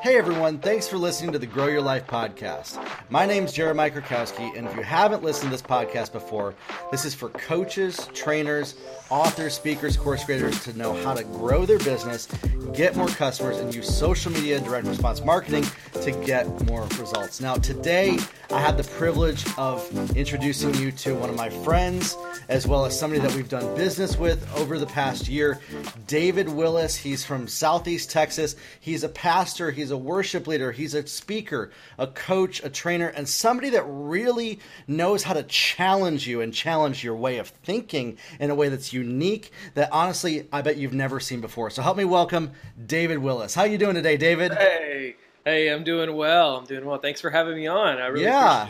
Hey everyone, thanks for listening to the Grow Your Life podcast. My name is Jeremiah Krakowski, and if you haven't listened to this podcast before, this is for coaches, trainers, authors, speakers, course creators to know how to grow their business, get more customers, and use social media and direct response marketing to get more results. Now, today I have the privilege of introducing you to one of my friends, as well as somebody that we've done business with over the past year, David Willis. He's from Southeast Texas. He's a pastor, he's a worship leader, he's a speaker, a coach, a trainer, and somebody that really knows how to challenge you and challenge your way of thinking in a way that's unique that honestly I bet you've never seen before. So help me welcome David Willis. How you doing today, David? Hey, hey, I'm doing well. I'm doing well. Thanks for having me on. I really yeah.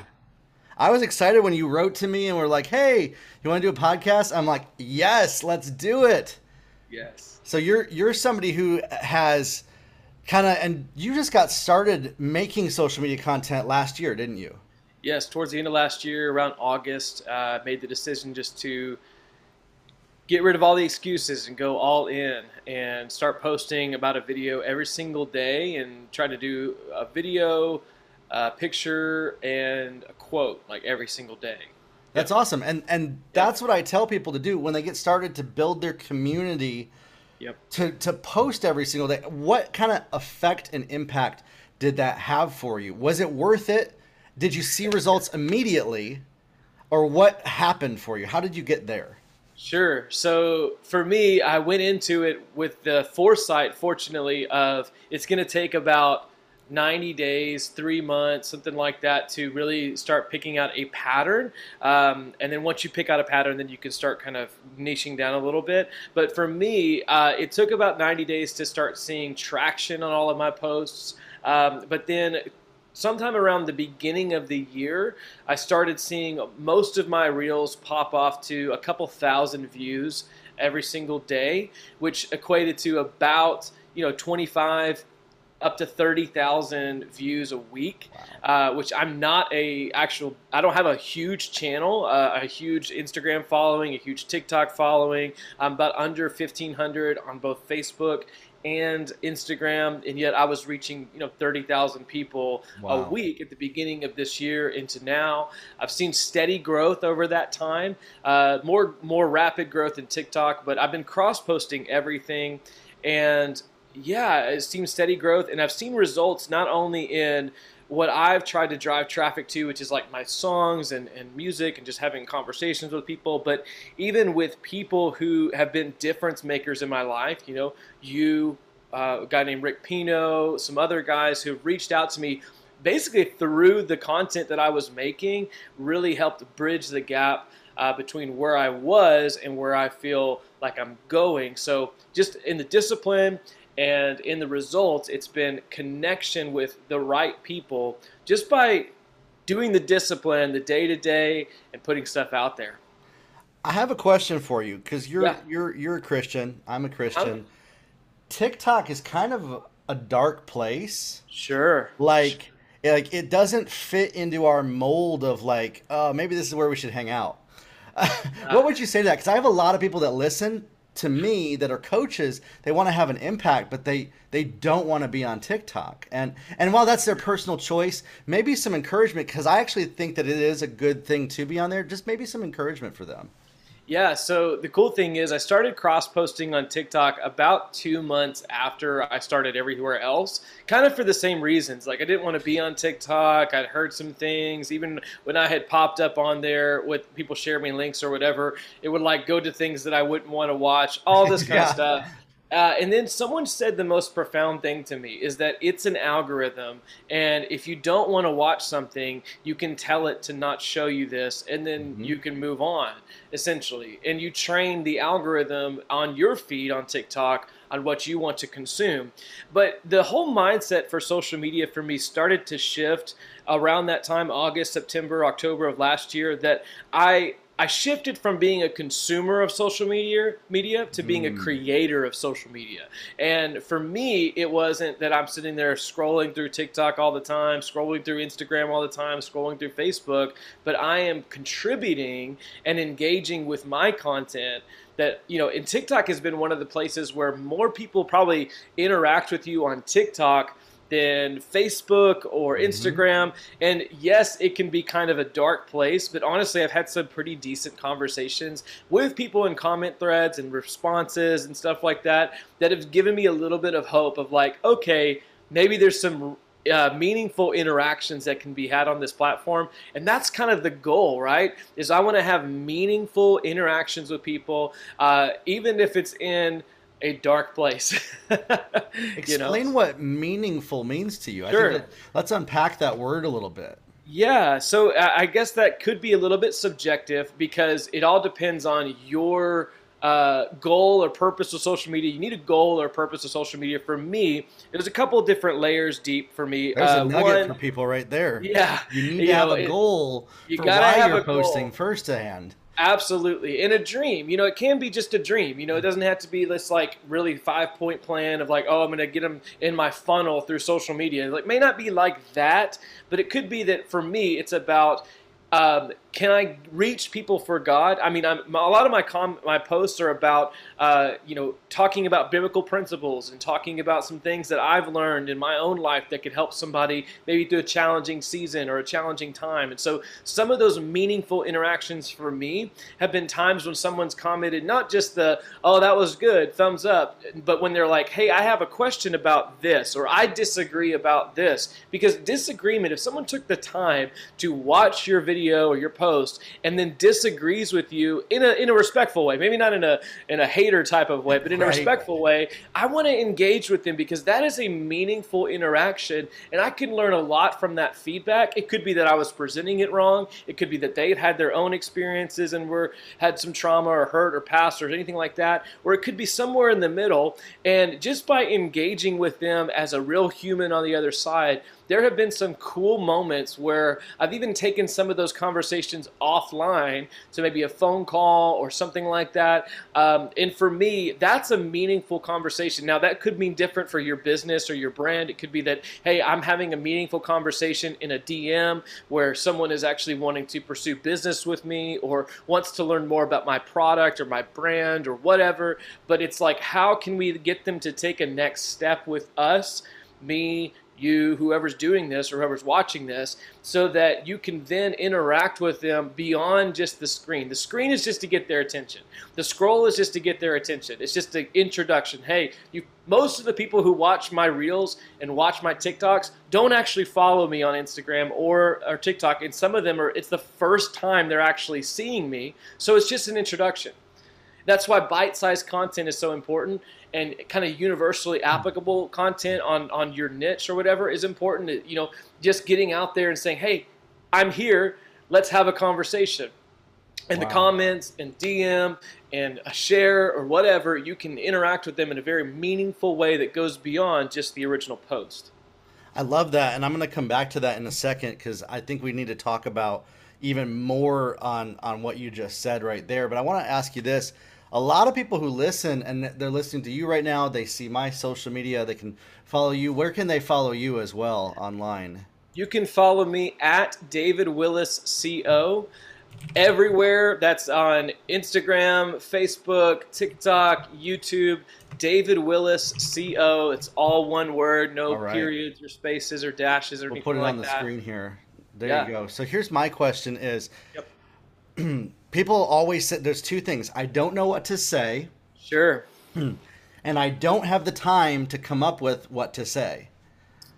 I was excited when you wrote to me and were like, "Hey, you want to do a podcast?" I'm like, "Yes, let's do it." Yes. So you're you're somebody who has kind of and you just got started making social media content last year, didn't you? Yes, towards the end of last year, around August, uh, made the decision just to get rid of all the excuses and go all in and start posting about a video every single day and try to do a video, a picture, and a quote like every single day. That's awesome. And and that's what I tell people to do when they get started to build their community. Yep. To to post every single day. What kind of effect and impact did that have for you? Was it worth it? Did you see results immediately? Or what happened for you? How did you get there? Sure. So for me, I went into it with the foresight, fortunately, of it's going to take about 90 days, three months, something like that, to really start picking out a pattern. Um, and then once you pick out a pattern, then you can start kind of niching down a little bit. But for me, uh, it took about 90 days to start seeing traction on all of my posts. Um, but then sometime around the beginning of the year, I started seeing most of my reels pop off to a couple thousand views every single day, which equated to about you know 25 up to 30,000 views a week, wow. uh, which I'm not a actual, I don't have a huge channel, uh, a huge Instagram following, a huge TikTok following. I'm about under 1,500 on both Facebook and Instagram, and yet I was reaching you know thirty thousand people wow. a week at the beginning of this year into now. I've seen steady growth over that time, uh, more more rapid growth in TikTok, but I've been cross posting everything, and yeah, it seems steady growth, and I've seen results not only in what I've tried to drive traffic to, which is like my songs and, and music and just having conversations with people, but even with people who have been difference makers in my life, you know, you, uh, a guy named Rick Pino, some other guys who've reached out to me basically through the content that I was making, really helped bridge the gap uh, between where I was and where I feel like I'm going. So just in the discipline and in the results, it's been connection with the right people just by doing the discipline, the day to day, and putting stuff out there. I have a question for you because you're yeah. you're you're a Christian. I'm a Christian. I'm... TikTok is kind of a dark place. Sure. Like like it doesn't fit into our mold of like, oh, maybe this is where we should hang out. what uh, would you say to that? Because I have a lot of people that listen to me that are coaches they want to have an impact but they they don't want to be on tiktok. And and while that's their personal choice maybe some encouragement because i actually think that it is a good thing to be on there just maybe some encouragement for them yeah, so the cool thing is, I started cross posting on TikTok about two months after I started everywhere else, kind of for the same reasons. Like, I didn't want to be on TikTok. I'd heard some things. Even when I had popped up on there with people share me links or whatever, it would like go to things that I wouldn't want to watch, all this kind yeah. of stuff. Uh, and then someone said the most profound thing to me is that it's an algorithm, and if you don't want to watch something, you can tell it to not show you this, and then mm-hmm. you can move on, essentially. And you train the algorithm on your feed on TikTok on what you want to consume. But the whole mindset for social media for me started to shift around that time, August, September, October of last year, that I I shifted from being a consumer of social media media to being mm. a creator of social media. And for me, it wasn't that I'm sitting there scrolling through TikTok all the time, scrolling through Instagram all the time, scrolling through Facebook, but I am contributing and engaging with my content that you know, and TikTok has been one of the places where more people probably interact with you on TikTok than Facebook or Mm-hmm. Instagram. And yes, it can be kind of a dark place, but honestly, I've had some pretty decent conversations with people in comment threads and responses and stuff like that that have given me a little bit of hope of like, okay, maybe there's some uh, meaningful interactions that can be had on this platform and that's kind of the goal right is i want to have meaningful interactions with people uh, even if it's in a dark place You know? Explain what meaningful means to you. I Sure. think that, let's unpack that word a little bit. Yeah, so I I guess that could be a little bit subjective because it all depends on your uh, goal or purpose of social media. You need a goal or purpose of social media. For me, there's a couple of different layers deep for me. There's Uh, a nugget one- for people right there. Yeah, You need you to have know, a it- goal you for gotta why have you're a goal. posting firsthand. Absolutely. In a dream, you know, it can be just a dream. You know, it doesn't have to be this like really five point plan of like, oh, I'm going to get them in my funnel through social media. Like, may not be like that, but it could be that for me, it's about um, can I reach people for God? I mean, I'm, a lot of my com- my posts are about uh, you know talking about biblical principles and talking about some things that I've learned in my own life that could help somebody maybe through a challenging season or a challenging time. And so some of those meaningful interactions for me have been times when someone's commented not just the oh that was good thumbs up, but when they're like hey I have a question about this or I disagree about this because disagreement if someone took the time to watch your video or your post and then disagrees with you in a in a respectful way. Maybe not in a in a hater type of way but in a respectful way. I want to engage with them because that is a meaningful interaction and I can learn a lot from that feedback. It could be that I was presenting it wrong. It could be that they had their own experiences and were had some trauma or hurt or past or anything like that or it could be somewhere in the middle. And just by engaging with them as a real human on the other side there have been some cool moments where I've even taken some of those conversations offline to maybe a phone call or something like that. Um, and for me, that's a meaningful conversation. Now, that could mean different for your business or your brand. It could be that, hey, I'm having a meaningful conversation in a DM where someone is actually wanting to pursue business with me or wants to learn more about my product or my brand or whatever. But it's like, how can we get them to take a next step with us? Me, you, whoever's doing this or whoever's watching this, so that you can then interact with them beyond just the screen. The screen is just to get their attention. The scroll is just to get their attention. It's just an introduction. Hey, you most of the people who watch my reels and watch my TikToks don't actually follow me on Instagram or, or TikTok, and some of them are it's the first time they're actually seeing me. So it's just an introduction. That's why bite-sized content is so important and kind of universally applicable content on on your niche or whatever is important. You know, just getting out there and saying, "Hey, I'm here. Let's have a conversation." In the comments and DM and a share or whatever, you can interact with them in a very meaningful way that goes beyond just the original post. I love that, and I'm going to come back to that in a second because I think we need to talk about even more on on what you just said right there. But I want to ask you this: a lot of people who listen and they're listening to you right now, they see my social media, they can follow you. Where can they follow you as well online? You can follow me at David Willis CO everywhere. That's on Instagram, Facebook, TikTok, YouTube. David Willis CO. It's all one word, no right. periods or spaces or dashes or We'll anything put it like on the that. screen here. There Yeah. you go. So here's my question: Is Yep. people always say there's two things. I don't know what to say, Sure. Hmm. and I don't have the time to come up with what to say.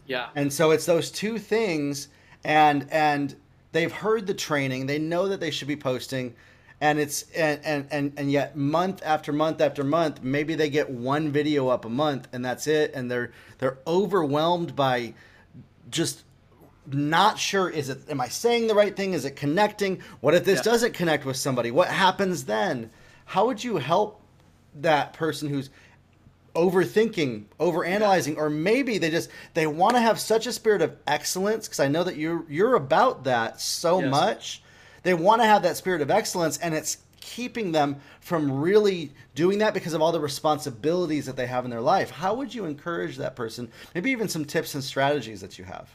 Yeah. And so it's those two things and and they've heard the training, they know that they should be posting and it's and and and, and yet month after month after month maybe they get one video up a month and that's it and they're they're overwhelmed by just not sure is it am i saying the right thing? Is it connecting? What if this Yeah. doesn't connect with somebody? What happens then? How would you help that person who's overthinking overanalyzing or maybe they just they want to have such a spirit of excellence because i know that you're you're about that so Yes. much. They want to have that spirit of excellence and it's keeping them from really doing that because of all the responsibilities that they have in their life. How would you encourage that person? Maybe even some tips and strategies that you have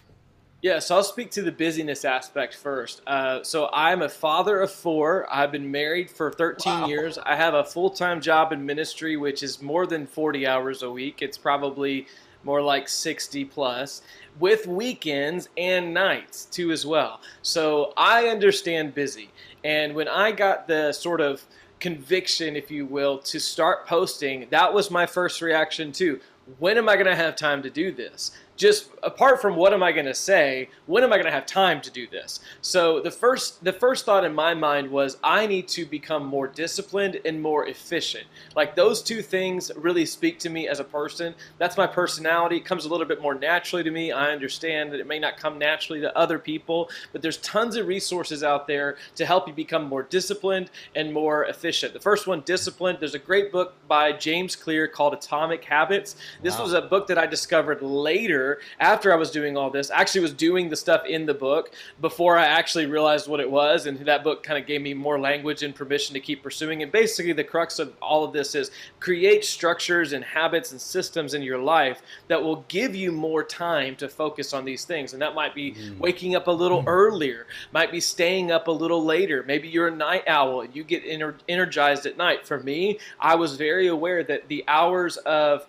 Yeah, so I'll speak to the busyness aspect first. Uh, so I'm a father of four. I've been married for 13 Wow. years. I have a full time job in ministry, which is more than 40 hours a week. It's probably more like 60 plus, with weekends and nights too as well. So I understand busy. And when I got the sort of conviction, if you will, to start posting, that was my first reaction too. When am I going to have time to do this? Just apart from what am I going to say, when am I going to have time to do this? So the first the first thought in my mind was I need to become more disciplined and more efficient. Like those two things really speak to me as a person. That's my personality. It comes a little bit more naturally to me. I understand that it may not come naturally to other people, but there's tons of resources out there to help you become more disciplined and more efficient. The first one, disciplined. There's a great book by James Clear called Atomic Habits. This wow. was a book that I discovered later after I was doing all this. I actually was doing the stuff in the book before I actually realized what it was, and that book kind of gave me more language and permission to keep pursuing. And basically, the crux of all of this is create structures and habits and systems in your life that will give you more time to focus on these things. And that might be mm. waking up a little mm. earlier, might be staying up a little later. Maybe you're a night owl and you get ener- energized at night. For me, I was very aware that the hours of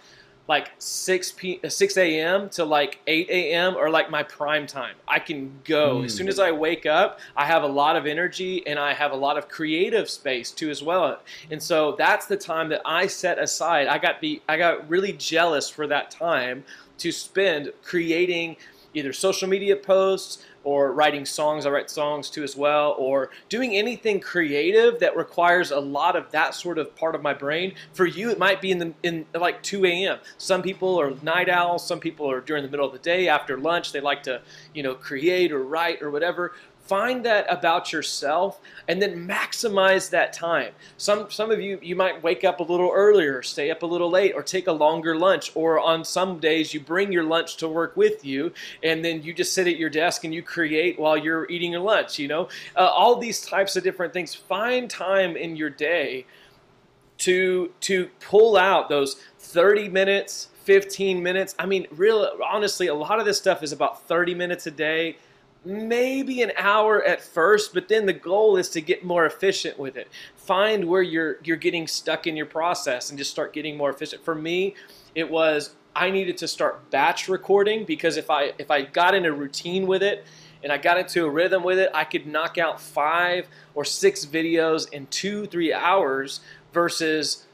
like 6 p 6 a.m. to like 8 a.m. or like my prime time. I can go mm. as soon as I wake up. I have a lot of energy and I have a lot of creative space too as well. And so that's the time that I set aside. I got the I got really jealous for that time to spend creating either social media posts or writing songs. I write songs too as well, or doing anything creative that requires a lot of that sort of part of my brain. For you, it might be in the in like 2 a.m. Some people are night owls. Some people are during the middle of the day after lunch. They like to you know create or write or whatever find that about yourself and then maximize that time. Some some of you you might wake up a little earlier stay up a little late or take a longer lunch or on some days you bring your lunch to work with you and then you just sit at your desk and you create while you're eating your lunch you know? Uh, all these types of different things. Find time in your day to to pull out those 30 minutes 15 minutes. I mean real honestly a lot of this stuff is about 30 minutes a day maybe an hour at first, but then the goal is to get more efficient with it. Find where you're you're getting stuck in your process and just start getting more efficient. For me, it was I needed to start batch recording because if I if I got in a routine with it and I got into a rhythm with it, I could knock out 5 or 6 videos in 2-3 hours versus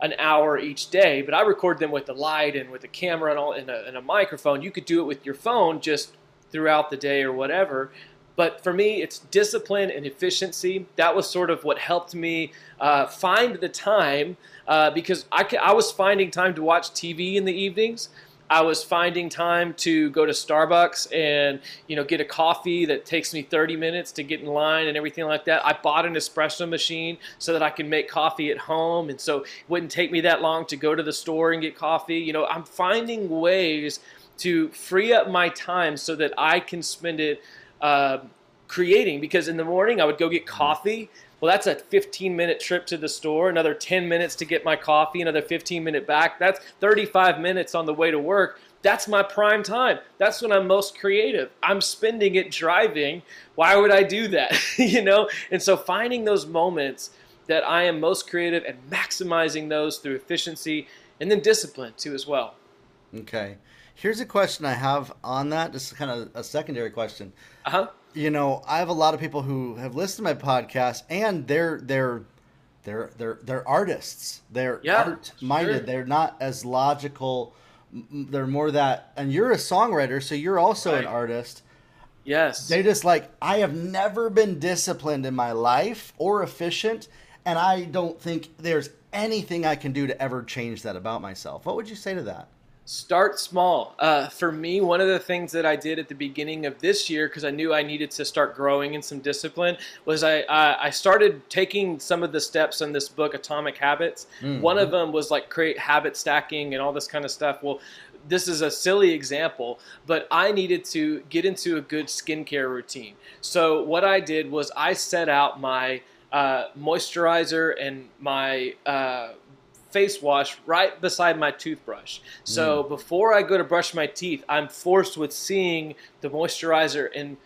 an hour each day, but I record them with the light and with a camera and all and a, and a microphone. You could do it with your phone, just throughout the day or whatever. But for me, it's discipline and efficiency. That was sort of what helped me uh, find the time uh, because I, I was finding time to watch TV in the evenings. I was finding time to go to Starbucks and you know get a coffee that takes me 30 minutes to get in line and everything like that. I bought an espresso machine so that I can make coffee at home, and so it wouldn't take me that long to go to the store and get coffee. You know, I'm finding ways to free up my time so that I can spend it uh, creating. Because in the morning I would go get coffee. Well, that's a 15 minute trip to the store, another 10 minutes to get my coffee, another 15 minute back. That's 35 minutes on the way to work. That's my prime time. That's when I'm most creative. I'm spending it driving. Why would I do that? you know? And so finding those moments that I am most creative and maximizing those through efficiency and then discipline too as well. Okay. Here's a question I have on that, just kind of a secondary question. Uh huh. You know, I have a lot of people who have listened to my podcast, and they're they're they're they're they're artists. They're yeah, art minded. Sure. They're not as logical. They're more that, and you're a songwriter, so you're also right. an artist. Yes. They just like I have never been disciplined in my life or efficient, and I don't think there's anything I can do to ever change that about myself. What would you say to that? Start small. Uh, for me, one of the things that I did at the beginning of this year, because I knew I needed to start growing in some discipline, was I, I, I started taking some of the steps in this book, Atomic Habits. Mm-hmm. One of them was like create habit stacking and all this kind of stuff. Well, this is a silly example, but I needed to get into a good skincare routine. So what I did was I set out my uh, moisturizer and my uh, face wash right beside my toothbrush. So mm. before I go to brush my teeth, I'm forced with seeing the moisturizer and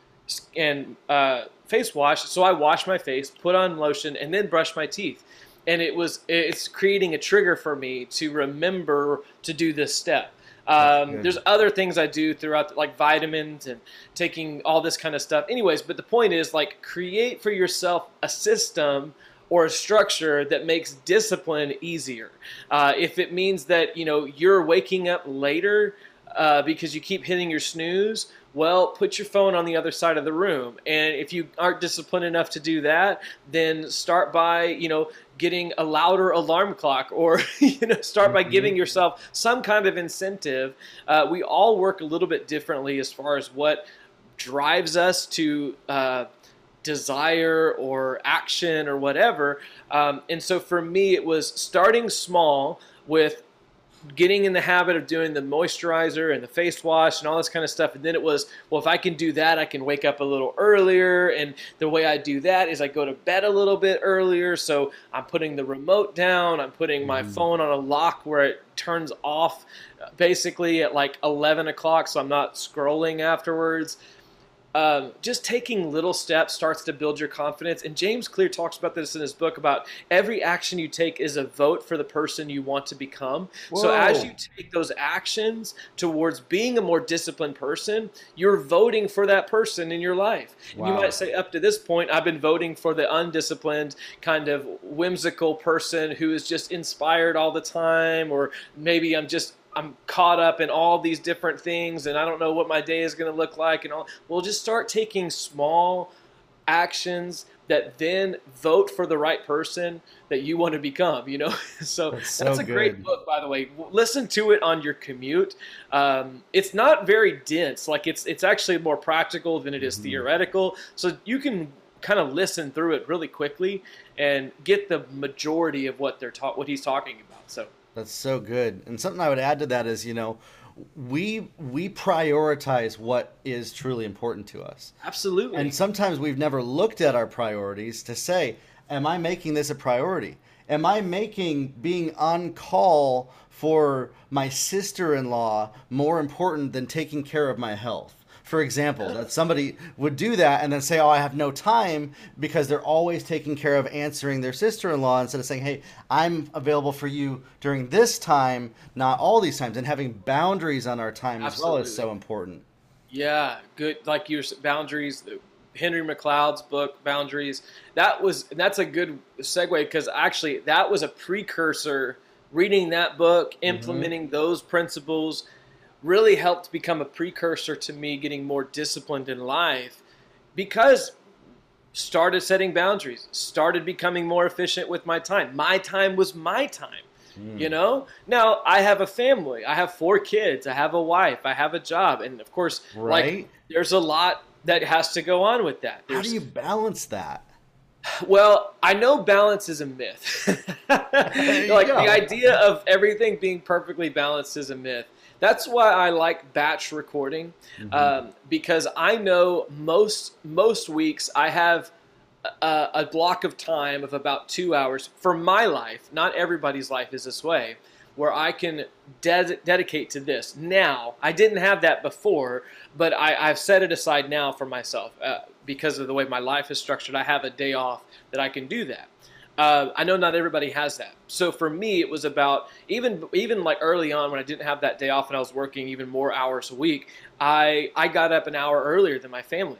and uh, face wash. So I wash my face, put on lotion, and then brush my teeth. And it was it's creating a trigger for me to remember to do this step. Um, there's other things I do throughout, like vitamins and taking all this kind of stuff. Anyways, but the point is, like, create for yourself a system or a structure that makes discipline easier. Uh, if it means that you know you're waking up later uh, because you keep hitting your snooze, well, put your phone on the other side of the room. And if you aren't disciplined enough to do that, then start by you know getting a louder alarm clock or you know start by giving mm-hmm. yourself some kind of incentive uh, we all work a little bit differently as far as what drives us to uh, desire or action or whatever. Um, and so for me, it was starting small with getting in the habit of doing the moisturizer and the face wash and all this kind of stuff. And then it was, well, if I can do that, I can wake up a little earlier. And the way I do that is I go to bed a little bit earlier. So I'm putting the remote down, I'm putting my mm. phone on a lock where it turns off basically at like 11 o'clock. So I'm not scrolling afterwards um, just taking little steps starts to build your confidence. And James Clear talks about this in his book about every action you take is a vote for the person you want to become. Whoa. So as you take those actions towards being a more disciplined person, you're voting for that person in your life. Wow. You might say, up to this point, I've been voting for the undisciplined, kind of whimsical person who is just inspired all the time, or maybe I'm just I'm caught up in all these different things and I don't know what my day is going to look like and all. We'll just start taking small actions that then vote for the right person that you want to become, you know? so that's, so that's a good. great book, by the way. Listen to it on your commute. Um, it's not very dense. Like it's, it's actually more practical than it is mm-hmm. theoretical. So you can kind of listen through it really quickly and get the majority of what they're taught, what he's talking about. So that's so good. And something I would add to that is, you know, we we prioritize what is truly important to us. Absolutely. And sometimes we've never looked at our priorities to say, am I making this a priority? Am I making being on call for my sister-in-law more important than taking care of my health? For example, that somebody would do that and then say, "Oh, I have no time," because they're always taking care of answering their sister-in-law instead of saying, "Hey, I'm available for you during this time, not all these times." And having boundaries on our time Absolutely. as well is so important. Yeah, good. Like your boundaries. Henry Cloud's book Boundaries. That was that's a good segue because actually that was a precursor. Reading that book, mm-hmm. implementing mm-hmm. those principles really helped become a precursor to me getting more disciplined in life because started setting boundaries, started becoming more efficient with my time. My time was my time. Mm. You know? Now I have a family. I have four kids. I have a wife. I have a job. And of course, right? like there's a lot that has to go on with that. There's, How do you balance that? Well, I know balance is a myth. like the idea of everything being perfectly balanced is a myth. That's why I like batch recording mm-hmm. um, because I know most most weeks I have a, a, block of time of about two hours for my life. Not everybody's life is this way, where I can de- dedicate to this. Now I didn't have that before, but I, have set it aside now for myself uh, because of the way my life is structured. I have a day off that I can do that. Uh, I know not everybody has that. So for me, it was about even even like early on when I didn't have that day off and I was working even more hours a week. I I got up an hour earlier than my family,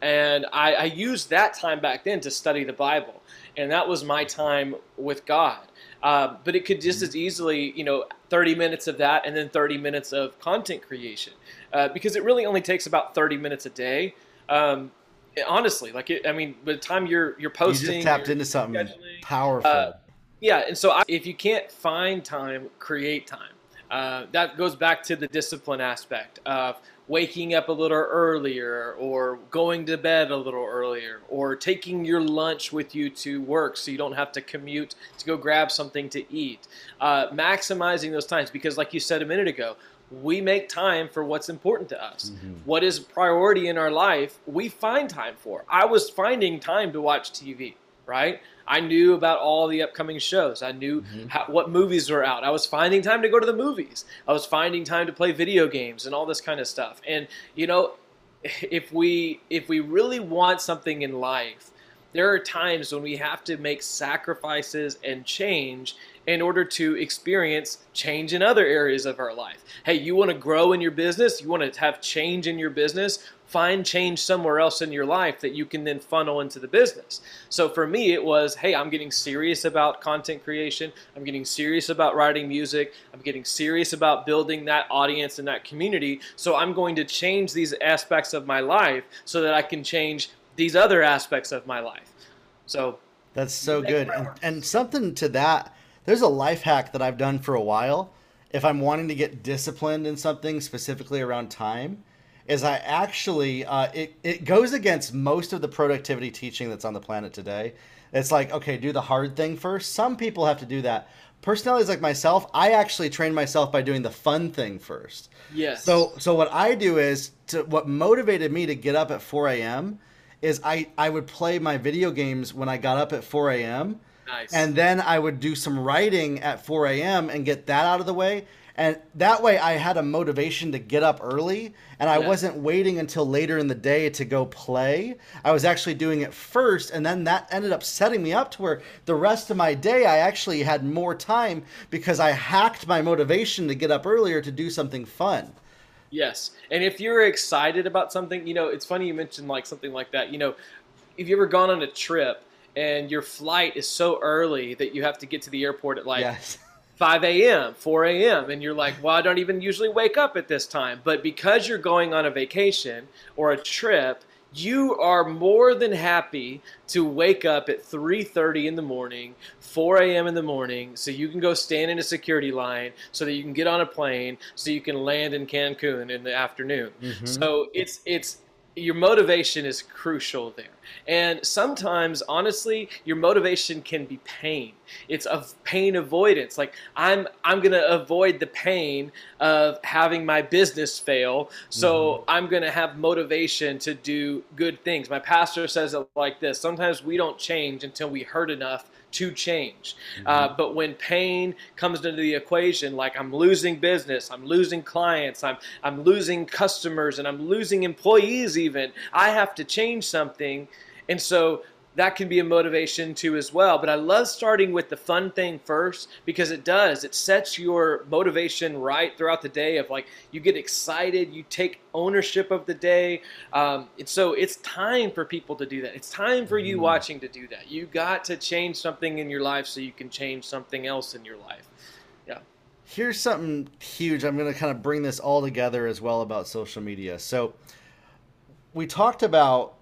and I, I used that time back then to study the Bible, and that was my time with God. Uh, but it could just as easily, you know, 30 minutes of that and then 30 minutes of content creation, uh, because it really only takes about 30 minutes a day. Um, honestly, like it, I mean, by the time you're you're posting, you just tapped into something powerful. Uh, yeah, and so I, if you can't find time, create time. Uh, that goes back to the discipline aspect of waking up a little earlier or going to bed a little earlier or taking your lunch with you to work so you don't have to commute to go grab something to eat uh, maximizing those times because like you said a minute ago we make time for what's important to us. Mm-hmm. What is priority in our life, we find time for. I was finding time to watch TV, right? I knew about all the upcoming shows. I knew mm-hmm. how, what movies were out. I was finding time to go to the movies. I was finding time to play video games and all this kind of stuff. And you know, if we if we really want something in life, there are times when we have to make sacrifices and change in order to experience change in other areas of our life. Hey, you want to grow in your business? You want to have change in your business? Find change somewhere else in your life that you can then funnel into the business. So for me, it was hey, I'm getting serious about content creation. I'm getting serious about writing music. I'm getting serious about building that audience and that community. So I'm going to change these aspects of my life so that I can change these other aspects of my life. So that's so good. And, and something to that there's a life hack that I've done for a while. If I'm wanting to get disciplined in something specifically around time, is I actually uh, it it goes against most of the productivity teaching that's on the planet today. It's like okay, do the hard thing first. Some people have to do that. Personalities like myself, I actually train myself by doing the fun thing first. Yes. So so what I do is to what motivated me to get up at 4 a.m. is I I would play my video games when I got up at 4 a.m Nice. And then I would do some writing at 4 a.m. and get that out of the way. And that way I had a motivation to get up early and I yeah. wasn't waiting until later in the day to go play. I was actually doing it first. And then that ended up setting me up to where the rest of my day I actually had more time because I hacked my motivation to get up earlier to do something fun. Yes. And if you're excited about something, you know, it's funny you mentioned like something like that. You know, if you ever gone on a trip and your flight is so early that you have to get to the airport at like yes. 5 a.m., 4 a.m., and you're like, well, I don't even usually wake up at this time. But because you're going on a vacation or a trip, you are more than happy to wake up at 3.30 in the morning 4 a.m in the morning so you can go stand in a security line so that you can get on a plane so you can land in cancun in the afternoon mm-hmm. so it's it's your motivation is crucial there. And sometimes, honestly, your motivation can be pain. It's of pain avoidance. Like I'm, I'm gonna avoid the pain of having my business fail, so mm-hmm. I'm gonna have motivation to do good things. My pastor says it like this: Sometimes we don't change until we hurt enough to change. Mm-hmm. Uh, but when pain comes into the equation, like I'm losing business, I'm losing clients, I'm I'm losing customers, and I'm losing employees, even I have to change something. And so that can be a motivation too as well. But I love starting with the fun thing first because it does. It sets your motivation right throughout the day of like you get excited, you take ownership of the day. Um, and so it's time for people to do that. It's time for you mm-hmm. watching to do that. You got to change something in your life so you can change something else in your life. Yeah. Here's something huge. I'm going to kind of bring this all together as well about social media. So we talked about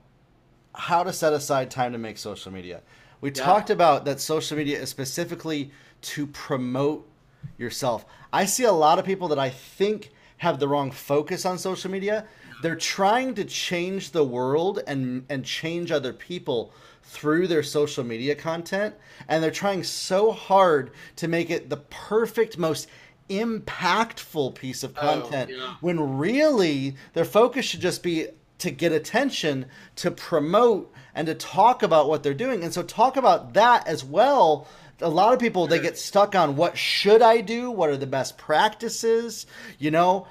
how to set aside time to make social media. We yeah. talked about that social media is specifically to promote yourself. I see a lot of people that I think have the wrong focus on social media. They're trying to change the world and and change other people through their social media content and they're trying so hard to make it the perfect most impactful piece of oh, content oh, yeah. when really their focus should just be to get attention, to promote, and to talk about what they're doing. And so, talk about that as well. A lot of people they get stuck on what should I do? What are the best practices? You know,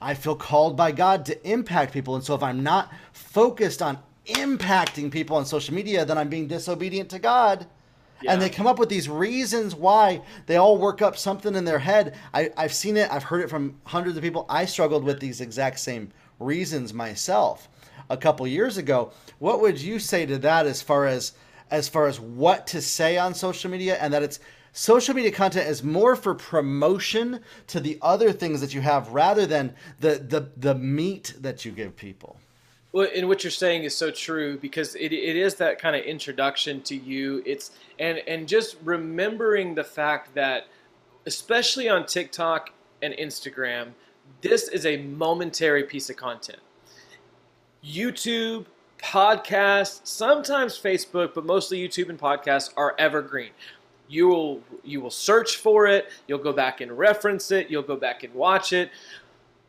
I feel called by God to impact people, and so if I'm not focused on impacting people on social media, then I'm being disobedient to God. Yeah. And they come up with these reasons why they all work up something in their head. I, I've seen it, I've heard it from hundreds of people. I struggled with these exact same reasons myself a couple years ago. What would you say to that as far as as far as what to say on social media and that it's social media content is more for promotion to the other things that you have rather than the the, the meat that you give people? Well, and what you're saying is so true because it, it is that kind of introduction to you. It's and and just remembering the fact that especially on TikTok and Instagram, this is a momentary piece of content. YouTube, podcasts, sometimes Facebook, but mostly YouTube and podcasts are evergreen. You will you will search for it, you'll go back and reference it, you'll go back and watch it.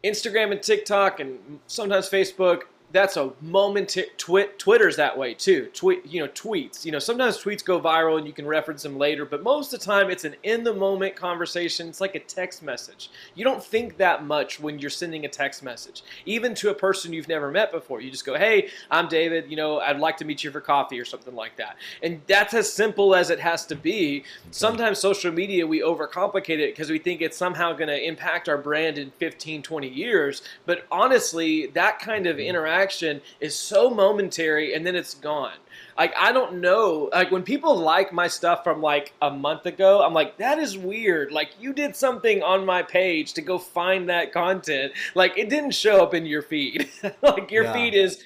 Instagram and TikTok and sometimes Facebook, that's a moment. Twi- Twitter's that way too. Tweet, you know, tweets. You know, sometimes tweets go viral and you can reference them later, but most of the time it's an in the moment conversation. It's like a text message. You don't think that much when you're sending a text message, even to a person you've never met before. You just go, "Hey, I'm David. You know, I'd like to meet you for coffee or something like that." And that's as simple as it has to be. Sometimes social media we overcomplicate it because we think it's somehow going to impact our brand in 15, 20 years. But honestly, that kind of interaction is so momentary and then it's gone. Like I don't know. Like when people like my stuff from like a month ago, I'm like, that is weird. Like you did something on my page to go find that content. Like it didn't show up in your feed. like your yeah. feed is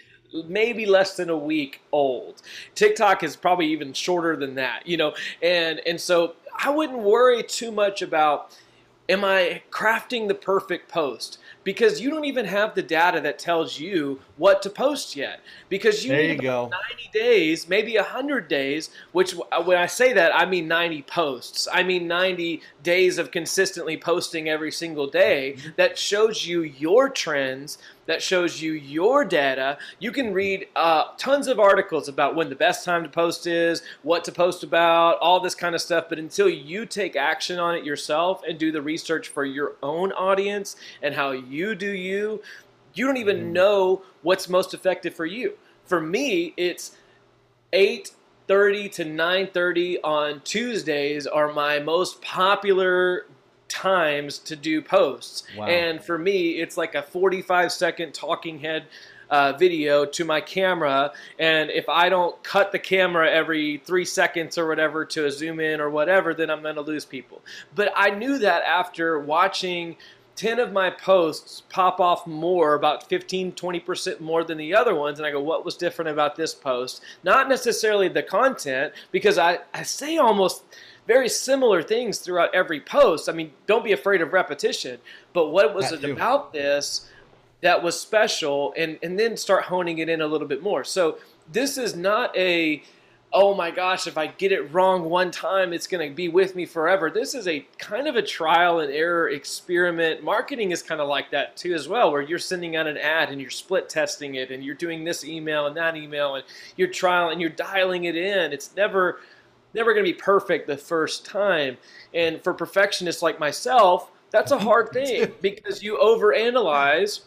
maybe less than a week old. TikTok is probably even shorter than that, you know. And and so I wouldn't worry too much about am I crafting the perfect post? Because you don't even have the data that tells you what to post yet. Because you there need you go. 90 days, maybe 100 days, which uh, when I say that, I mean 90 posts. I mean 90 days of consistently posting every single day mm-hmm. that shows you your trends that shows you your data. You can read uh, tons of articles about when the best time to post is, what to post about, all this kind of stuff. But until you take action on it yourself and do the research for your own audience and how you do you, you don't even mm. know what's most effective for you. For me, it's 8:30 to 9:30 on Tuesdays are my most popular times to do posts. Wow. And for me, it's like a 45 second talking head uh, video to my camera. And if I don't cut the camera every three seconds or whatever to zoom in or whatever, then I'm going to lose people. But I knew that after watching 10 of my posts pop off more, about 15, 20% more than the other ones. And I go, what was different about this post? Not necessarily the content, because I, I say almost very similar things throughout every post. I mean, don't be afraid of repetition. But what was it about this that was special? And, and then start honing it in a little bit more. So this is not a, oh my gosh, if I get it wrong one time, it's going to be with me forever. This is a kind of a trial and error experiment. Marketing is kind of like that too, as well, where you're sending out an ad and you're split testing it and you're doing this email and that email and you're trial and you're dialing it in. It's never never going to be perfect the first time. And for perfectionists like myself, that's a hard thing because you overanalyze.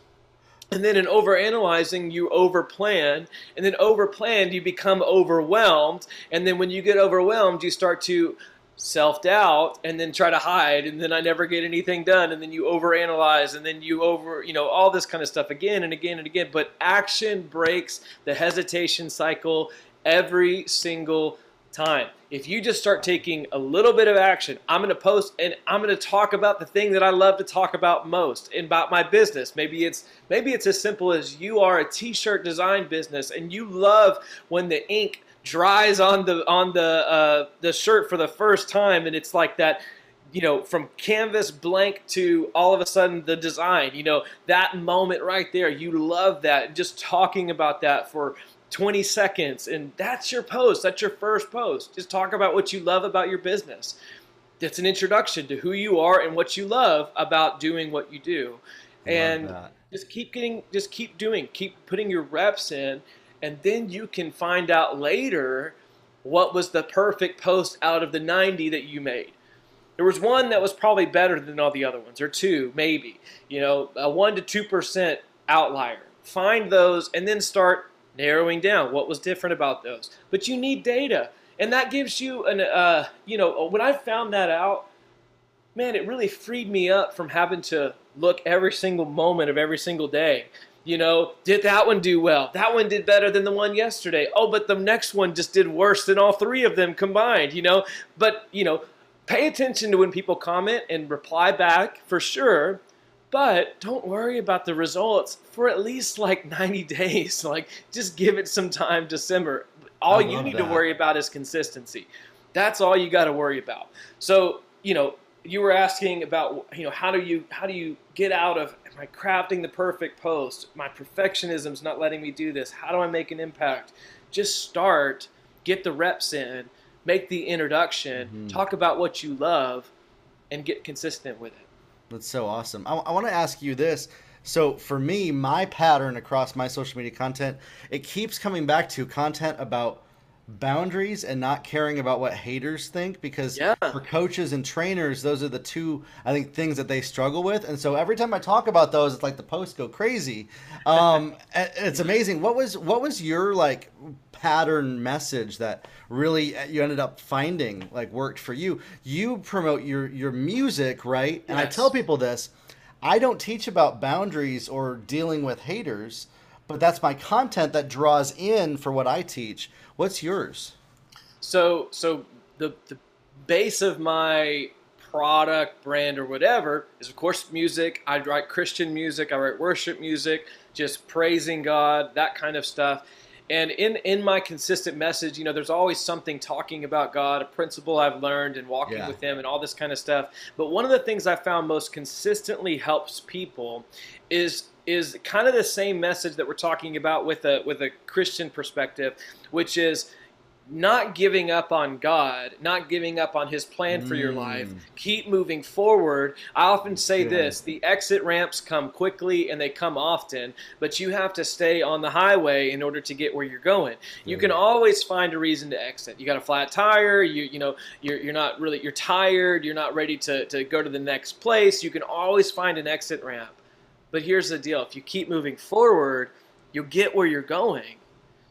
And then in overanalyzing, you overplan. And then overplanned, you become overwhelmed. And then when you get overwhelmed, you start to self doubt and then try to hide. And then I never get anything done. And then you overanalyze. And then you over, you know, all this kind of stuff again and again and again. But action breaks the hesitation cycle every single time. If you just start taking a little bit of action, I'm going to post and I'm going to talk about the thing that I love to talk about most and about my business. Maybe it's maybe it's as simple as you are a t-shirt design business and you love when the ink dries on the on the uh, the shirt for the first time and it's like that you know, from canvas blank to all of a sudden the design, you know, that moment right there, you love that. Just talking about that for 20 seconds and that's your post that's your first post. Just talk about what you love about your business. It's an introduction to who you are and what you love about doing what you do. And just keep getting just keep doing keep putting your reps in and then you can find out later what was the perfect post out of the 90 that you made. There was one that was probably better than all the other ones or two maybe you know a 1 to 2% outlier. Find those and then start narrowing down what was different about those. But you need data, and that gives you an uh, you know when I found that out, man, it really freed me up from having to look every single moment of every single day. You know, did that one do well? That one did better than the one yesterday. Oh, but the next one just did worse than all three of them combined, you know? But, you know, pay attention to when people comment and reply back for sure but don't worry about the results for at least like 90 days. Like, just give it some time to simmer. All you need that. to worry about is consistency. That's all you got to worry about. So, you know, you were asking about, you know, how do you how do you get out of am I crafting the perfect post? My perfectionism's not letting me do this. How do I make an impact? Just start, get the reps in, make the introduction, mm-hmm. talk about what you love, and get consistent with it. That's so awesome. I, I want to ask you this. So for me, my pattern across my social media content, it keeps coming back to content about boundaries and not caring about what haters think because Yeah. for coaches and trainers those are the two i think things that they struggle with and so every time i talk about those it's like the posts go crazy um it's amazing what was what was your like pattern message that really uh, you ended up finding like worked for you. You promote your your music right? And i tell people this i don't teach about boundaries or dealing with haters but that's my content that draws in for what i teach. What's yours? So so the the base of my product brand or whatever is of course music. I write Christian music, I write worship music, just praising God, that kind of stuff. And in in my consistent message, you know, there's always something talking about God, a principle I've learned and walking Yeah. with him and all this kind of stuff. But one of the things I found most consistently helps people is is kind of the same message that we're talking about with a with a Christian perspective, which is not giving up on God, not giving up on His plan for your Mm. life. Keep moving forward. I often say this the exit ramps come quickly and they come often, but you have to stay on the highway in order to get where you're going. You can always find a reason to exit. You got a flat tire, you you know, you're, you're not really you're tired, you're not ready to, to go to the next place. You can always find an exit ramp. But here's the deal if you keep moving forward, you'll get where you're going.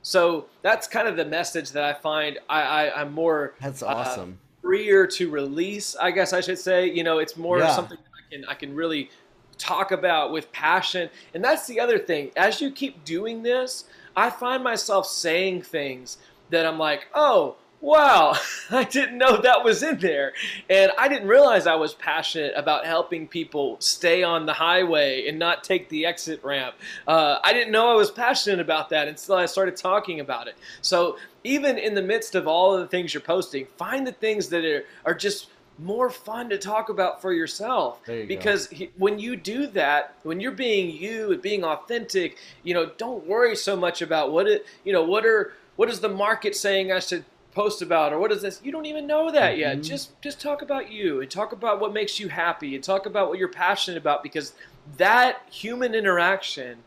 So that's kind of the message that I find I, I, I'm more That's uh, awesome. freer to release, I guess I should say. You know, it's more Yeah. something that I can I can really talk about with passion. And that's the other thing. As you keep doing this, I find myself saying things that I'm like, oh, wow, I didn't know that was in there. And I didn't realize I was passionate about helping people stay on the highway and not take the exit ramp. Uh, I didn't know I was passionate about that until I started talking about it. So even in the midst of all of the things you're posting, find the things that are, are just more fun to talk about for yourself you because he, when you do that when you're being you and being authentic you know don't worry so much about what it you know what are what is the market saying i should post about or what is this you don't even know that yet Mhm. just just talk about you and talk about what makes you happy and talk about what you're passionate about because that human interaction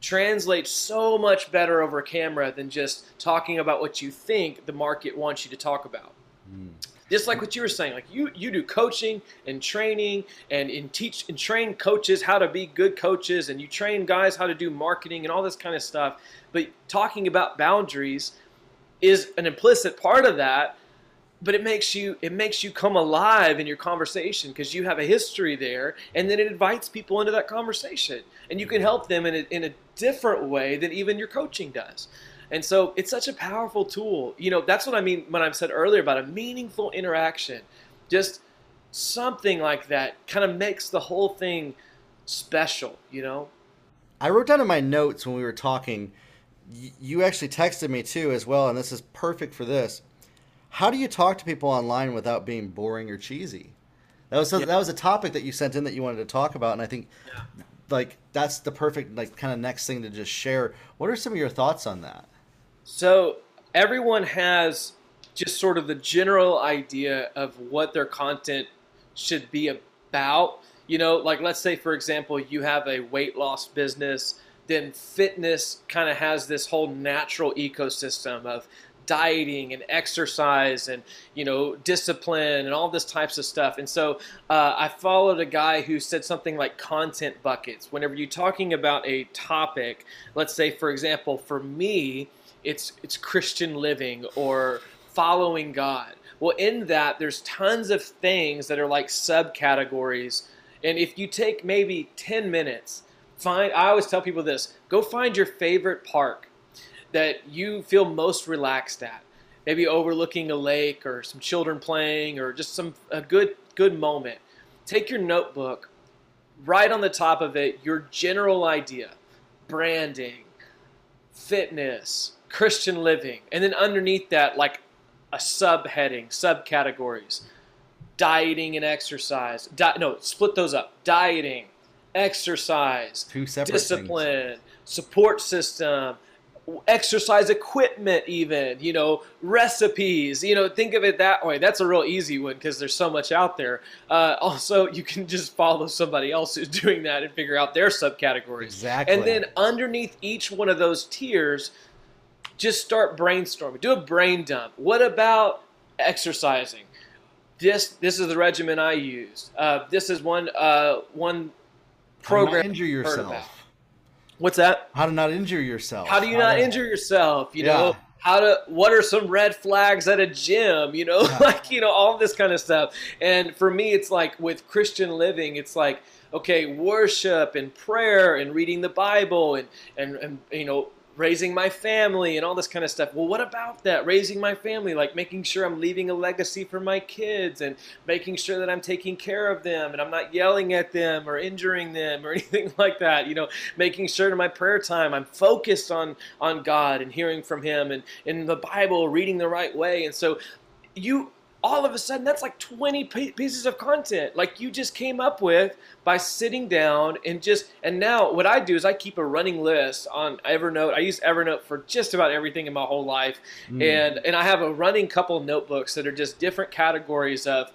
translates so much better over camera than just talking about what you think the market wants you to talk about Mm. just like what you were saying like you you do coaching and training and in teach and train coaches how to be good coaches and you train guys how to do marketing and all this kind of stuff but talking about boundaries is an implicit part of that but it makes you it makes you come alive in your conversation because you have a history there and then it invites people into that conversation and you can help them in a, in a different way than even your coaching does. And so it's such a powerful tool. You know that's what i mean when i said earlier about a meaningful interaction. Just something like that kind of makes the whole thing special you know? I wrote down in my notes when we were talking, y- you actually texted me too as well, and this is perfect for this. How do you talk to people online without being boring or cheesy? That was Yeah. that was a topic that you sent in that you wanted to talk about, and I think Yeah. like that's the perfect like kind of next thing to just share. What are some of your thoughts on that? So everyone has just sort of the general idea of what their content should be about. You know, like let's say for example, you have a weight loss business, then fitness kind of has this whole natural ecosystem of dieting and exercise and you know discipline and all this types of stuff and so uh, i followed a guy who said something like content buckets whenever you're talking about a topic let's say for example for me it's it's Christian living or following God. Well, in that there's tons of things that are like subcategories. And if you take maybe 10 minutes, find I always tell people this, go find your favorite park that you feel most relaxed at. Maybe overlooking a lake or some children playing or just some a good good moment. Take your notebook, write on the top of it your general idea, branding, fitness, Christian living, and then underneath that, like a subheading, subcategories, dieting and exercise. Di- no, split those up: dieting, exercise, Two separate things. discipline, support system, exercise equipment even you know recipes you know think of it that way. That's a real easy one because there's so much out there. Uh, also you can just follow somebody else who's doing that and figure out their subcategories. Exactly. and then underneath each one of those tiers just start brainstorming. Do a brain dump. What about exercising? This this is the regimen i use. Uh, this is one uh, one How to not program injure yourself. what's that How to not injure yourself. how do you not to- injure yourself you Yeah. know how to what are some red flags at a gym you know Yeah. like you know all this kind of stuff and for me it's like with christian living it's like okay worship and prayer and reading the bible and and, and you know raising my family and all this kind of stuff. Well what about that raising my family? Like making sure i'm leaving a legacy for my kids and making sure that i'm taking care of them and i'm not yelling at them or injuring them or anything like that you know making sure in my prayer time i'm focused on on god and hearing from him and in the bible reading the right way. And so you all of a sudden that's like 20 pi- pieces of content. Like you just came up with by sitting down and just and now what i do is i keep a running list on evernote. I use evernote for just about everything in my whole life. Mm. and and i have a running couple notebooks that are just different categories of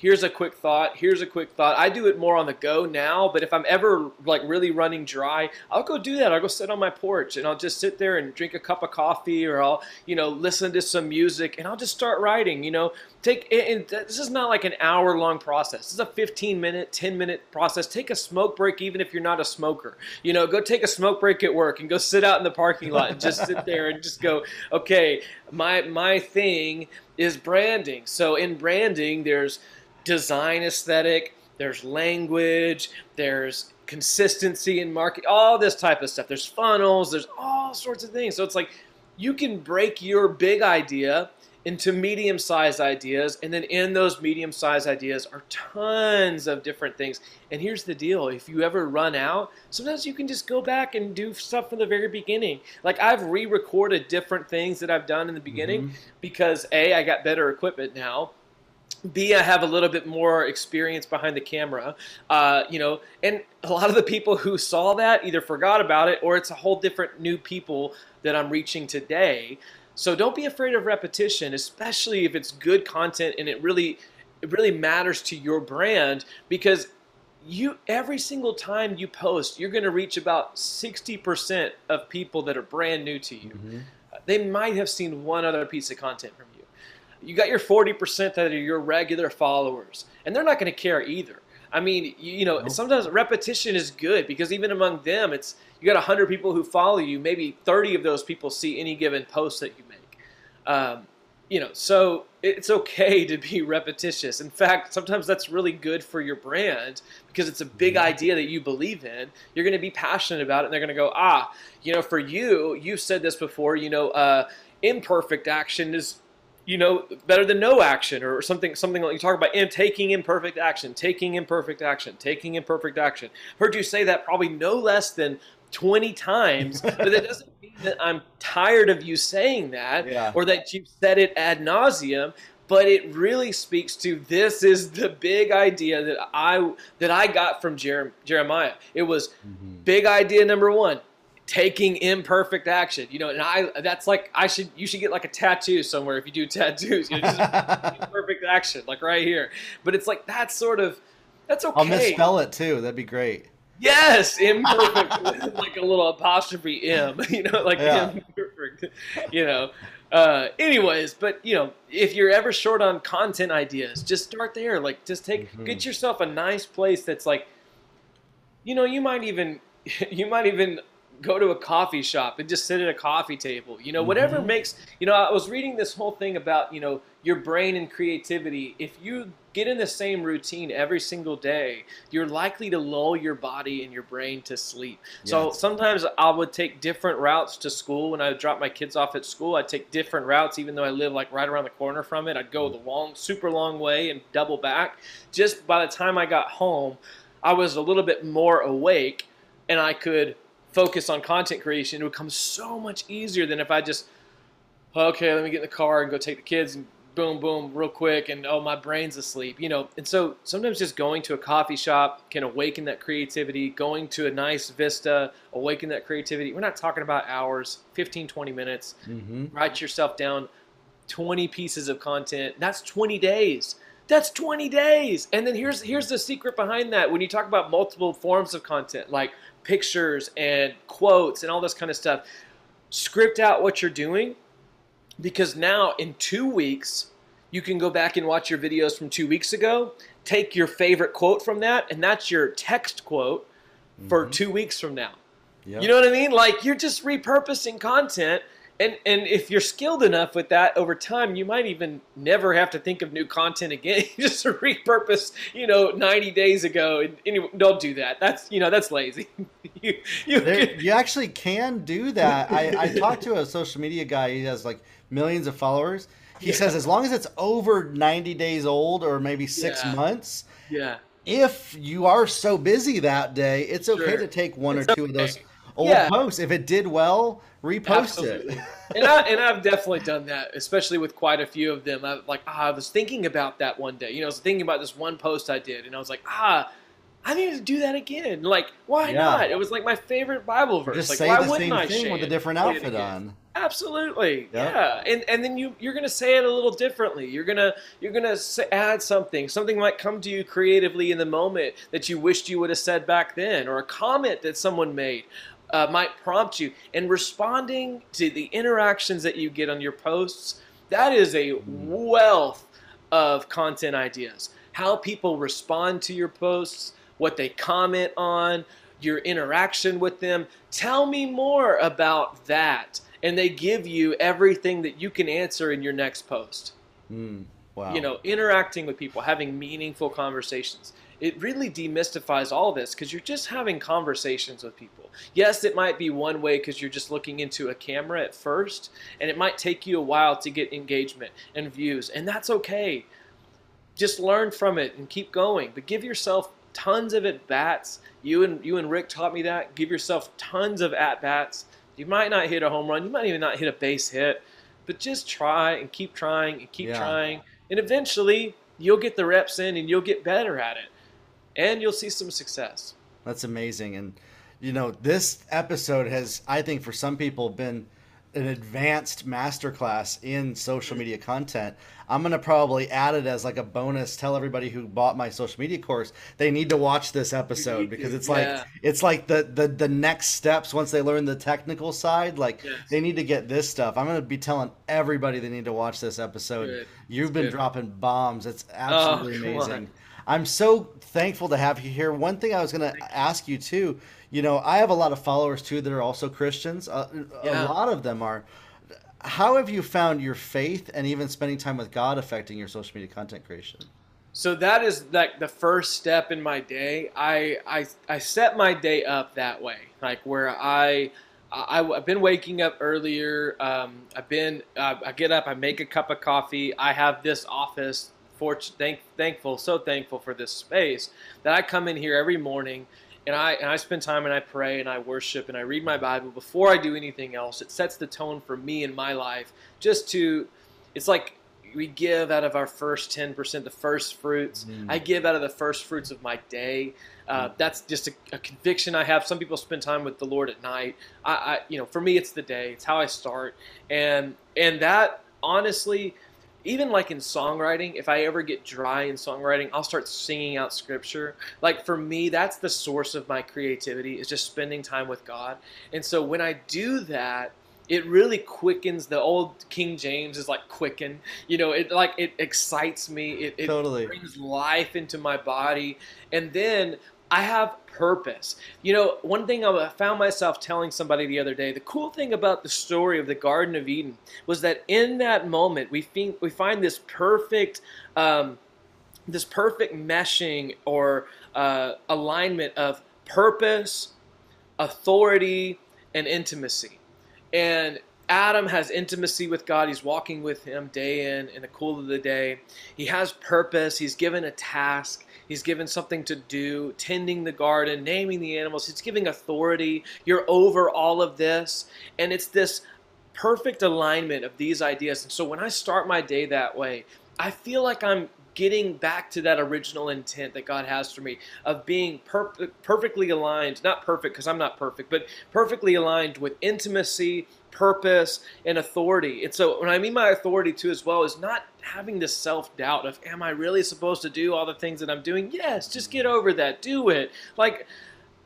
here's a quick thought. Here's a quick thought. I do it more on the go now but if i'm ever like really running dry i'll go do that. I'll go sit on my porch and i'll just sit there and drink a cup of coffee or i'll you know listen to some music and i'll just start writing you know. Take and this is not like an hour long process. This is a 15 minute 10 minute process. Take a smoke break even if you're not a smoker. You know go take a smoke break at work and go sit out in the parking lot and just sit there and just go okay my my thing is branding. So in branding there's design aesthetic, there's language, there's consistency in market, all this type of stuff. There's funnels, there's all sorts of things. So it's like you can break your big idea into medium sized ideas, and then in those medium sized ideas are tons of different things. And here's the deal if you ever run out, sometimes you can just go back and do stuff from the very beginning. Like I've re recorded different things that I've done in the beginning mm-hmm. because A, I got better equipment now. B, I have a little bit more experience behind the camera, uh, you know, and a lot of the people who saw that either forgot about it or it's a whole different new people that I'm reaching today. So don't be afraid of repetition, especially if it's good content and it really, it really matters to your brand because you every single time you post, you're going to reach about 60% of people that are brand new to you Mhm. they might have seen one other piece of content from you. Got your 40% that are your regular followers, and they're not going to care either. I mean, you, you know, Nope. sometimes repetition is good because even among them, it's you got 100 people who follow you, maybe 30 of those people see any given post that you make. Um, you know, so it's okay to be repetitious. In fact, sometimes that's really good for your brand because it's a big Mhm. idea that you believe in. You're going to be passionate about it, and they're going to go, ah, you know, for you, you've said this before. You know, uh, imperfect action is, you know, better than no action, or something. Something like you talk about in taking imperfect action, taking imperfect action, taking imperfect action. Heard you say that probably no less than 20 times, but that doesn't mean that I'm tired of you saying that Yeah. or that you've said it ad nauseum. But it really speaks to this is the big idea that I that I got from Jer- Jeremiah. It was Mhm. big idea number one taking imperfect action you know and i that's like i should you should get like a tattoo somewhere if you do tattoos you know, just imperfect action like right here but it's like that's sort of that's okay I'll misspell it too. That'd be great. Yes, imperfect, like a little apostrophe M, you know, like Yeah. imperfect, you know. Uh, anyways, but you know, if you're ever short on content ideas, just start there. Like, just take Mhm. get yourself a nice place that's like, you know, you might even you might even go to a coffee shop and just sit at a coffee table. You know, whatever Mhm. makes you know. I was reading this whole thing about you know your brain and creativity. If you get in the same routine every single day, you're likely to lull your body and your brain to sleep. So sometimes I would take different routes to school. When I would drop my kids off at school, I'd take different routes, even though I live like right around the corner from it. I'd go the long, super long way and double back. Just by the time I got home, I was a little bit more awake and I could focus on content creation. It would come so much easier than if I just, okay, let me get in the car and go take the kids and boom, boom, real quick, and oh, my brain's asleep, you know. And so sometimes just going to a coffee shop can awaken that creativity. Going to a nice vista, awaken that creativity. We're not talking about hours, 15, 20 minutes. Mm-hmm. Write yourself down 20 pieces of content. That's 20 days. That's 20 days. And then here's here's the secret behind that. When you talk about multiple forms of content, like pictures and quotes and all this kind of stuff, script out what you're doing because now in 2 weeks you can go back and watch your videos from 2 weeks ago, take your favorite quote from that and that's your text quote for Mhm. 2 weeks from now. Yep. You know what I mean? Like you're just repurposing content. And, and if you're skilled enough with that over time, you might even never have to think of new content again. Just repurpose, you know, 90 days ago. And, and don't do that. That's, you know, that's lazy. you, you, There, you actually can do that. I, I talked to a social media guy. He has like millions of followers. He Yeah. says as long as it's over 90 days old or maybe six Yeah. months, yeah. if you are so busy that day, it's okay Sure. to take one It's or two of those old Yeah. posts. If it did well, repost Absolutely. it. and I and I've definitely done that, especially with quite a few of them. I like ah, I was thinking about that one day. You know, I was thinking about this one post I did, and I was like, ah, I need to do that again. Like, why Yeah. not? It was like my favorite Bible verse. Just like, say why the wouldn't same I thing say with a different outfit on. Absolutely, Yeah. yeah. And and then you you're gonna say it a little differently. You're gonna you're gonna say, add something. Something might come to you creatively in the moment that you wished you would have said back then, or a comment that someone made. Uh, might prompt you. And responding to the interactions that you get on your posts that is a wealth of content ideas. How people respond to your posts what they comment on your interaction with them. Tell me more about that. And they give you everything that you can answer in your next post. Mm, wow. you know interacting with people having meaningful conversations it really demystifies all this because you're just having conversations with people. Yes it might be one way because you're just looking into a camera at first and it might take you a while to get engagement and views and that's okay. Just learn from it and keep going but give yourself tons of at bats you and you and rick taught me that. Give yourself tons of at bats you might not hit a home run you might even not hit a base hit but just try and keep trying and keep Yeah. trying and eventually you'll get the reps in and you'll get better at it and you'll see some success That's amazing. And, you know, this episode has, I think, for some people, been an advanced masterclass in social media content. I'm going to probably add it as like a bonus. Tell everybody who bought my social media course they need to watch this episode because it's like yeah. it's like the, the the next steps once they learn the technical side. Like Yes. they need to get this stuff. I'm going to be telling everybody they need to watch this episode. Good. You've been good. Oh, dropping bombs. It's oh, absolutely come amazing. on. I'm so thankful to have you here. One thing I was going to ask you too, you know, I have a lot of followers too that are also Christians. Uh, Yeah. A lot of them are. How have you found your faith and even spending time with God affecting your social media content creation? So that is like the first step in my day. I I, I set my day up that way, like where I. I, have been waking up earlier. Um, I've been. Uh, I get up. I make a cup of coffee. I have this office. Fortunate, thank, thankful, so thankful for this space that I come in here every morning, and I and I spend time and I pray and I worship and I read my Bible before I do anything else. It sets the tone for me in my life. Just to, it's like we give out of our first 10%, the first fruits. Mm. I give out of the first fruits of my day. Uh, that's just a, a conviction I have. Some people spend time with the Lord at night. I, I, you know, for me, it's the day. It's how I start, and and that honestly, even like in songwriting, if I ever get dry in songwriting, I'll start singing out scripture. Like for me, that's the source of my creativity is just spending time with God. And so when I do that, it really quickens the old King James is like quicken. You know, it like it excites me. It, it Totally. brings life into my body. And then I have purpose. You know, one thing I found myself telling somebody the other day, the cool thing about the story of the Garden of Eden was that in that moment we find we find this perfect um, this perfect meshing or uh, alignment of purpose, authority, and intimacy. And Adam has intimacy with God. He's walking with Him day in in the cool of the day. He has purpose. He's given a task. He's given something to do, tending the garden, naming the animals. He's giving authority. You're over all of this. And it's this perfect alignment of these ideas. And so when I start my day that way, I feel like I'm getting back to that original intent that God has for me of being per- perfectly aligned, not perfect because I'm not perfect, but perfectly aligned with intimacy, purpose, and authority. And so when I mean my authority too as well is not having this self-doubt of am I really supposed to do all the things that I'm doing? Yes, just get over that. Do it. Like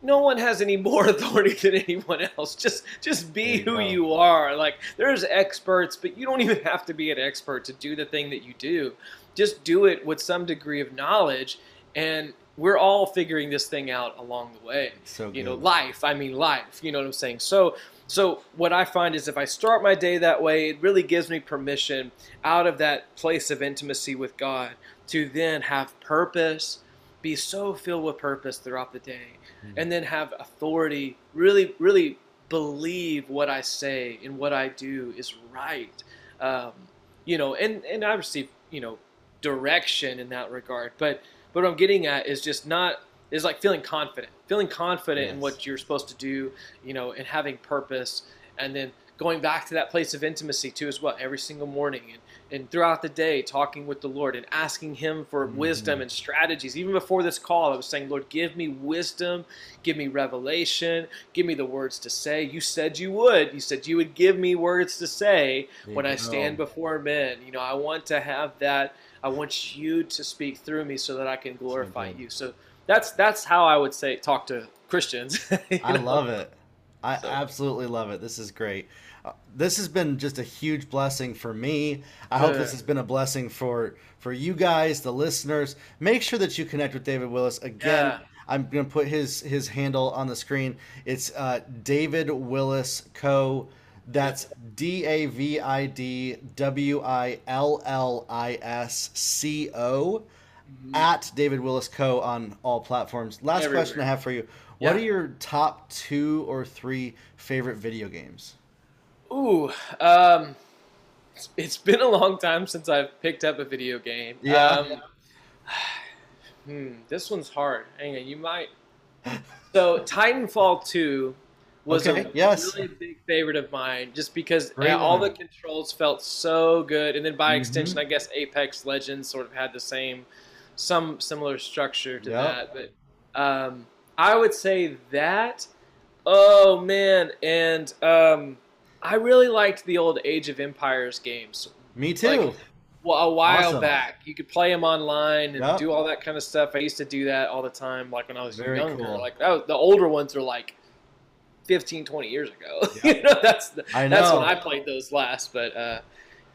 no one has any more authority than anyone else. Just just be you who go. you are. Like there's experts, but you don't even have to be an expert to do the thing that you do just do it with some degree of knowledge and we're all figuring this thing out along the way so you know life i mean life you know what i'm saying so so what i find is if i start my day that way it really gives me permission out of that place of intimacy with god to then have purpose be so filled with purpose throughout the day mm-hmm. and then have authority really really believe what i say and what i do is right um, you know and and i receive you know direction in that regard. But, but what I'm getting at is just not is like feeling confident, feeling confident yes. in what you're supposed to do, you know, and having purpose, and then going back to that place of intimacy too as well every single morning and, and throughout the day talking with the lord and asking him for mm-hmm. wisdom and strategies. Even before this call i was saying lord give me wisdom give me revelation give me the words to say. You said you would. You said you would give me words to say when i stand before men. You know i want to have that. I want you to speak through me so that I can glorify you. So that's that's how I would say talk to Christians. I know? love it. I so. absolutely love it. This is great. Uh, this has been just a huge blessing for me. I hope this has been a blessing for for you guys, the listeners. Make sure that you connect with David Willis again. Yeah. I'm going to put his his handle on the screen. It's uh, David Willis Co. That's D A V I D W I L L I S C O mm-hmm. at David Willis Co. on all platforms. Last Everywhere. question I have for you. Yeah. What are your top two or three favorite video games? Ooh, um, it's been a long time since I've picked up a video game. Yeah. Um, hmm, this one's hard. Hang on, you might. So Titanfall 2 was okay. a yes. really big favorite of mine just because yeah, all the controls felt so good and then by mm-hmm. extension i guess apex legends sort of had the same some similar structure to yep. that but um, i would say that oh man and um, i really liked the old age of empires games me too like, well, a while awesome. back you could play them online and yep. do all that kind of stuff i used to do that all the time like when i was Very younger cool. like was, the older ones are like 15, 20 years ago. Yeah. you know, that's the, know. that's when I played those last. But uh,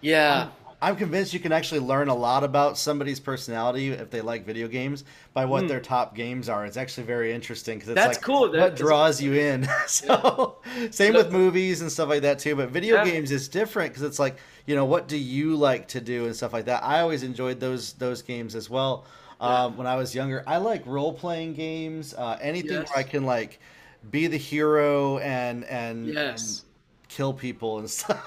yeah. I'm, I'm, convinced you can actually learn a lot about somebody's personality if they like video games by what mm. their top games are. It's actually very interesting because that's like cool. That, what draws you in. so yeah. same with movies and stuff like that too. But video yeah. games is different because it's like you know what do you like to do and stuff like that. I always enjoyed those those games as well. Um, when I was younger, I like role playing games. Uh, anything yes. where I can like be the hero and and, yes. and kill people and stuff.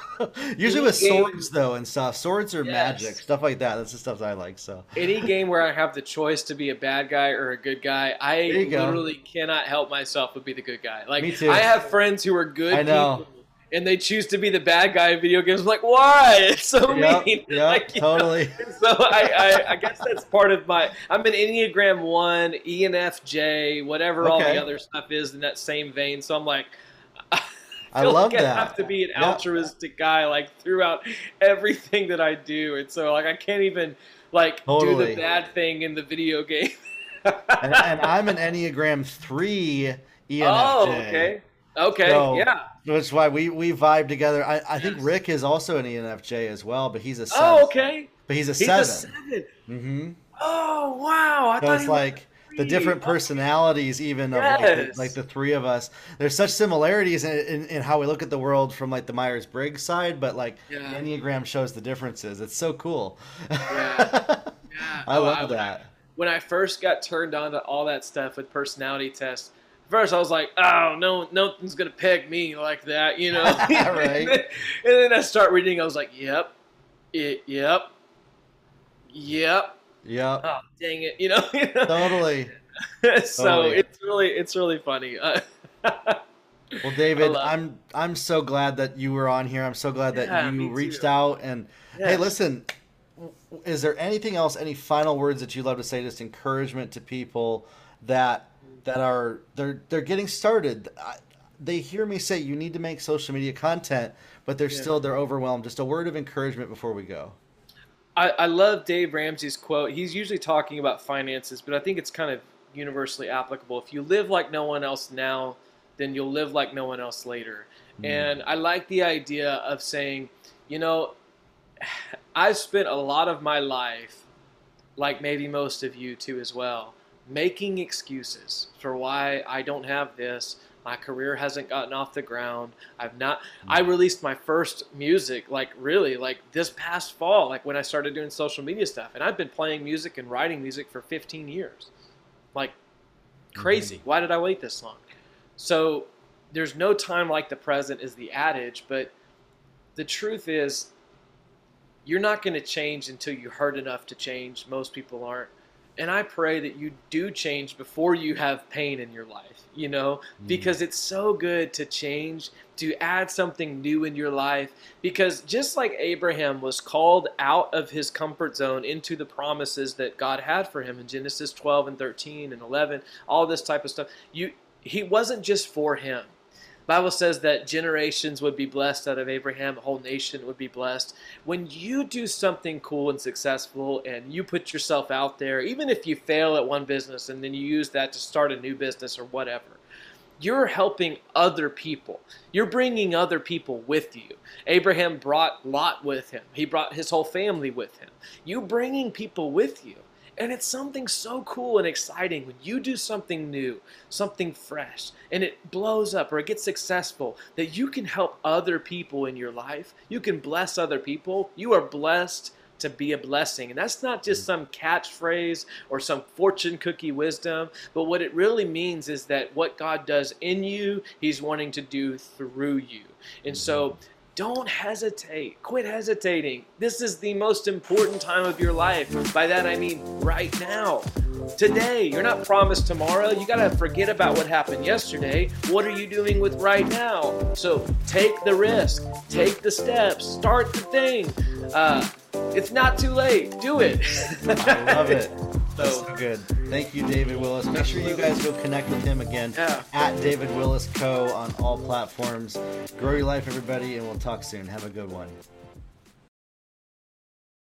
Usually any with game, swords though and stuff. Swords are yes. magic, stuff like that. That's the stuff that I like. So any game where I have the choice to be a bad guy or a good guy, I literally go. cannot help myself but be the good guy. Like Me too. I have friends who are good I know. people and they choose to be the bad guy in video games. I'm like, why? It's so yep, mean. Yeah, like, totally. Know? So I, I, I, guess that's part of my. I'm an Enneagram One, ENFJ, whatever okay. all the other stuff is in that same vein. So I'm like. I, I love like that. I have to be an altruistic guy, like throughout everything that I do, and so like I can't even like totally. do the bad thing in the video game. and, and, I'm an Enneagram three ENFJ. Oh, okay. Okay, so, yeah. That's why we we vibe together. I, I think Rick is also an ENFJ as well, but he's a seven. Oh, okay. But he's a he's seven. A seven. Mm-hmm. Oh wow! I so it's like the different personalities, even yes. of like the, like the, three of us. There's such similarities in, in, in how we look at the world from like the Myers Briggs side, but like yeah. Enneagram shows the differences. It's so cool. Yeah, yeah. I oh, love I, that. When I first got turned on to all that stuff with personality tests first I was like, oh, no, nothing's gonna peg me like that, you know. right. and, then, and then I start reading. I was like, yep, it, yep, yep, yep. Oh, dang it, you know. Totally. so totally. it's really, it's really funny. Uh, Well, David, I'm I'm so glad that you were on here. I'm so glad that Yeah, you reached too. out and hey, listen. Is there anything else? Any final words that you'd love to say? Just encouragement to people that that are they're they're getting started. I, they hear me say you need to make social media content, but they're Yeah. still they're overwhelmed. Just a word of encouragement before we go. I, I love Dave Ramsey's quote. He's usually talking about finances, but I think it's kind of universally applicable. If you live like no one else now, then you'll live like no one else later. Mm. And I like the idea of saying, you know, I've spent a lot of my life, like maybe most of you too as well, making excuses for why I don't have this. My career hasn't gotten off the ground. I've not. I mm. released my first music, like really, like this past fall, like when I started doing social media stuff, and I've been playing music and writing music for 15 years, like mm-hmm. crazy. Why did I wait this long? So there's no time like the present is the adage, but the truth is you're not going to change until you hurt enough to change. Most people aren't. And I pray that you do change before you have pain in your life, you know, mm. because it's so good to change, to add something new in your life. Because just like Abraham was called out of his comfort zone into the promises that God had for him in Genesis 12 and 13 and 11, all this type of stuff, you he wasn't just for him. Bible says that generations would be blessed out of Abraham, a whole nation would be blessed. When you do something cool and successful and you put yourself out there, even if you fail at one business and then you use that to start a new business or whatever, you're helping other people. You're bringing other people with you. Abraham brought Lot with him. He brought his whole family with him. You bringing people with you. And it's something so cool and exciting when you do something new, something fresh, and it blows up or it gets successful that you can help other people in your life. You can bless other people. You are blessed to be a blessing. And that's not just mm. some catchphrase or some fortune cookie wisdom, but what it really means is that what God does in you, He's wanting to do through you. And so, mm. Don't hesitate. Quit hesitating. This is the most important time of your life. By that I mean right now. Today. You're not promised tomorrow. You got to forget about what happened yesterday. What are you doing with right now? So take the risk, take the steps, start the thing. Uh, it's not too late. Do it. I love it. So good. Thank you, David Willis. Make sure you guys go connect with him again Yeah. at David Willis Co. on all platforms. Grow your life, everybody, and we'll talk soon. Have a good one.